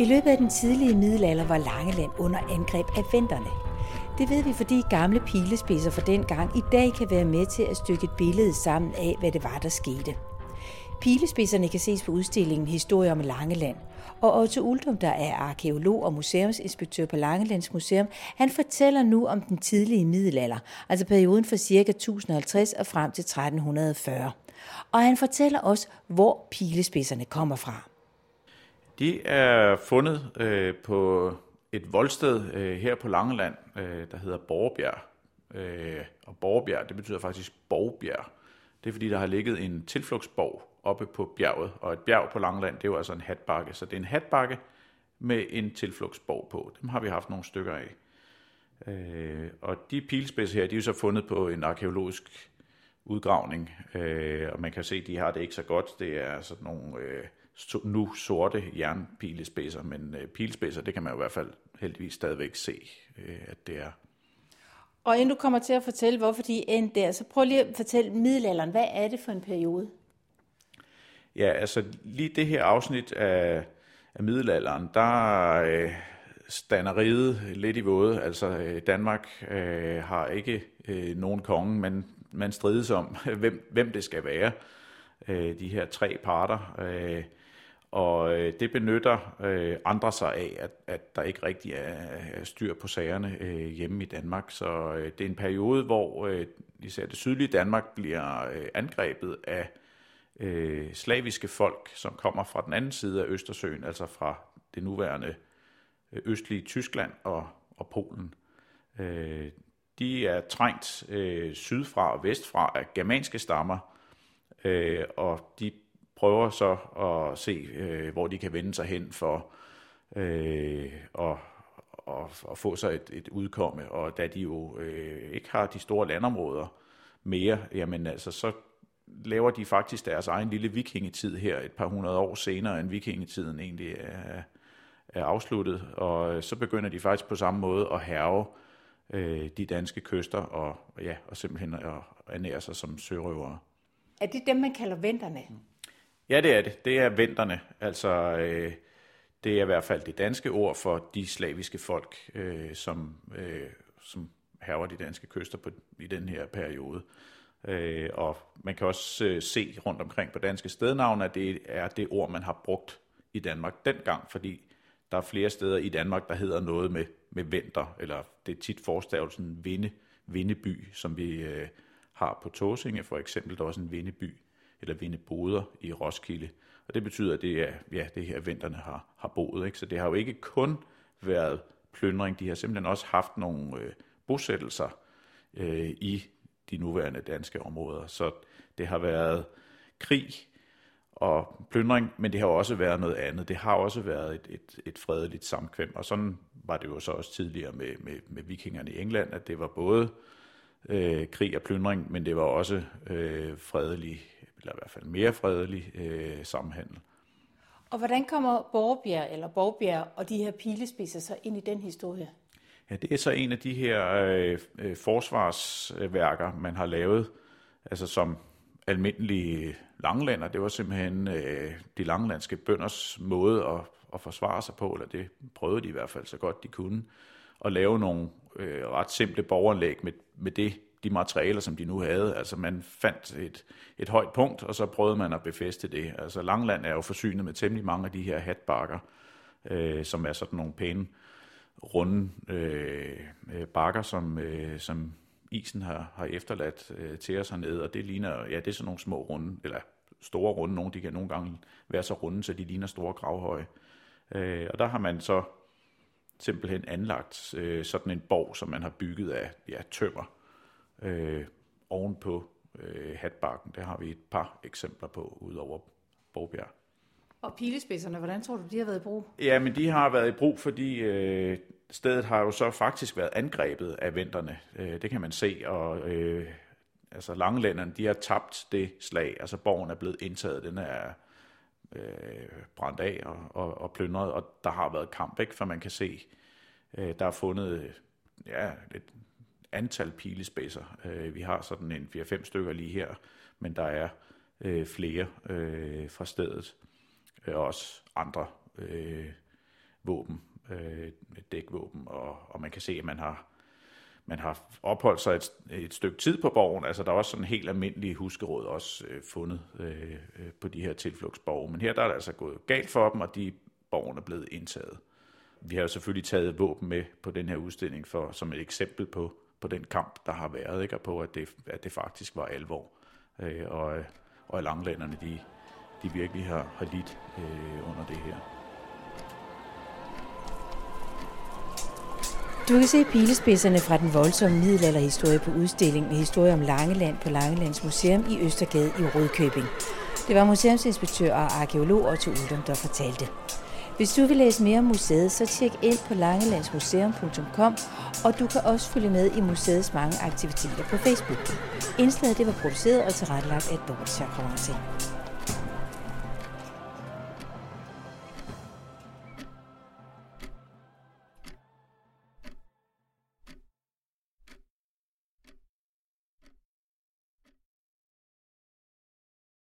I løbet af den tidlige middelalder var Langeland under angreb af venterne. Det ved vi, fordi gamle pilespidser fra den gang i dag kan være med til at stykke et billede sammen af, hvad det var, der skete. Pilespidserne kan ses på udstillingen Historie om Langeland. Og Otto Uldum, der er arkeolog og museumsinspektør på Langelands Museum, han fortæller nu om den tidlige middelalder, altså perioden fra ca. 1050 og frem til 1340. Og han fortæller også, hvor pilespidserne kommer fra. De er fundet øh, på et voldsted øh, her på Langeland, øh, der hedder Borgebjerg. Øh, og Borgebjerg, det betyder faktisk Borgbjerg. Det er fordi, der har ligget en tilflugtsborg oppe på bjerget, og et bjerg på Langeland, det er jo altså en hatbakke. Så det er en hatbakke med en tilflugtsborg på. Dem har vi haft nogle stykker af. Øh, og de pilspidser her, de er jo så fundet på en arkeologisk udgravning, øh, og man kan se, at de har det ikke så godt. Det er sådan nogle øh, nu sorte jernpilespidser, men øh, pilespidser, det kan man i hvert fald heldigvis stadigvæk se, øh, at det er. Og inden du kommer til at fortælle, hvorfor de endte der, så prøv lige at fortælle middelalderen. Hvad er det for en periode? Ja, altså lige det her afsnit af, af middelalderen, der øh, stander riget lidt i våde. Altså øh, Danmark øh, har ikke øh, nogen konge, men man strides om, hvem, hvem det skal være. Øh, de her tre parter. Øh, og øh, det benytter øh, andre sig af, at, at der ikke rigtig er, er styr på sagerne øh, hjemme i Danmark. Så øh, det er en periode, hvor øh, især det sydlige Danmark bliver øh, angrebet af øh, slaviske folk, som kommer fra den anden side af Østersøen, altså fra det nuværende øh, østlige Tyskland og, og Polen. Øh, de er trængt øh, sydfra og vestfra af germanske stammer, øh, og de prøver så at se, øh, hvor de kan vende sig hen for øh, at, at, at få sig et, et udkomme. Og da de jo øh, ikke har de store landområder mere, jamen altså, så laver de faktisk deres egen lille vikingetid her et par hundrede år senere, end vikingetiden egentlig er, er afsluttet. Og så begynder de faktisk på samme måde at herve øh, de danske kyster og, ja, og simpelthen at ernære sig som sørøvere. Er det dem, man kalder venterne? Ja, det er det. Det er venterne. Altså, øh, det er i hvert fald det danske ord for de slaviske folk, øh, som, øh, som herver de danske kyster på, i den her periode. Øh, og man kan også øh, se rundt omkring på danske stednavne, at det er det ord, man har brugt i Danmark dengang, fordi der er flere steder i Danmark, der hedder noget med, med venter, eller det er tit forstavelsen vinde, vindeby, som vi øh, har på Tåsinge for eksempel. Der er også en vindeby, eller vindeboder i Roskilde. Og det betyder, at det er ja, det her venterne har, har boet. Ikke? Så det har jo ikke kun været plyndring, de har simpelthen også haft nogle øh, bosættelser øh, i de nuværende danske områder. Så det har været krig og plyndring, men det har også været noget andet. Det har også været et, et, et fredeligt samkvem, og sådan var det jo så også tidligere med, med, med vikingerne i England, at det var både øh, krig og plyndring, men det var også øh, fredelig, eller i hvert fald mere fredelig øh, samhandel. Og hvordan kommer Borgbjerg eller Borgbjerg og de her pilespidser så ind i den historie? Ja, det er så en af de her øh, øh, forsvarsværker, man har lavet, altså som almindelige langlander. Det var simpelthen øh, de langlandske bønders måde at, at forsvare sig på, eller det prøvede de i hvert fald så godt de kunne, at lave nogle øh, ret simple borgeranlæg med, med det, de materialer, som de nu havde. Altså man fandt et, et højt punkt, og så prøvede man at befeste det. Altså Langland er jo forsynet med temmelig mange af de her hatbakker, øh, som er sådan nogle pæne runde øh, øh, bakker, som, øh, som isen har, har efterladt øh, til os hernede, og det ligner, ja, det er sådan nogle små runde, eller store runde, nogle de kan nogle gange være så runde, så de ligner store gravhøje. Øh, og der har man så simpelthen anlagt øh, sådan en borg, som man har bygget af ja, tømmer øh, ovenpå øh, hatbakken. Det har vi et par eksempler på, udover Borgbjerg. Og pilespidserne, hvordan tror du, de har været i brug? Ja, men de har været i brug, fordi øh, stedet har jo så faktisk været angrebet af venterne. Øh, det kan man se, og øh, altså langlænderne, de har tabt det slag. Altså borgen er blevet indtaget, den er øh, brændt af og, og, og plyndret, og der har været kamp, ikke? for man kan se, øh, der er fundet ja, et antal pilespidser. Øh, vi har sådan en 4-5 stykker lige her, men der er øh, flere øh, fra stedet. Øh, også andre øh, våben, øh, dækvåben, og, og man kan se, at man har man har opholdt sig et, et stykke tid på borgen. Altså, der er også sådan helt almindelige huskeråd også øh, fundet øh, øh på de her tilflugtsborge. Men her der er det altså gået galt for dem, og de borgen er blevet indtaget. Vi har jo selvfølgelig taget våben med på den her udstilling for, som et eksempel på, på den kamp, der har været, ikke? og på, at det, at det faktisk var alvor. Øh, og, øh, og at langlænderne, de, de virkelig har, har lidt øh, under det her. Du kan se pilespidserne fra den voldsomme middelalderhistorie på udstilling med historie om Langeland på Langelands Museum i Østergade i Rødkøbing. Det var museumsinspektør og arkeolog Otto Uldum, der fortalte. Hvis du vil læse mere om museet, så tjek ind på langelandsmuseum.com, og du kan også følge med i museets mange aktiviteter på Facebook. Indslaget det var produceret og tilrettelagt af Dorte Chakravarti.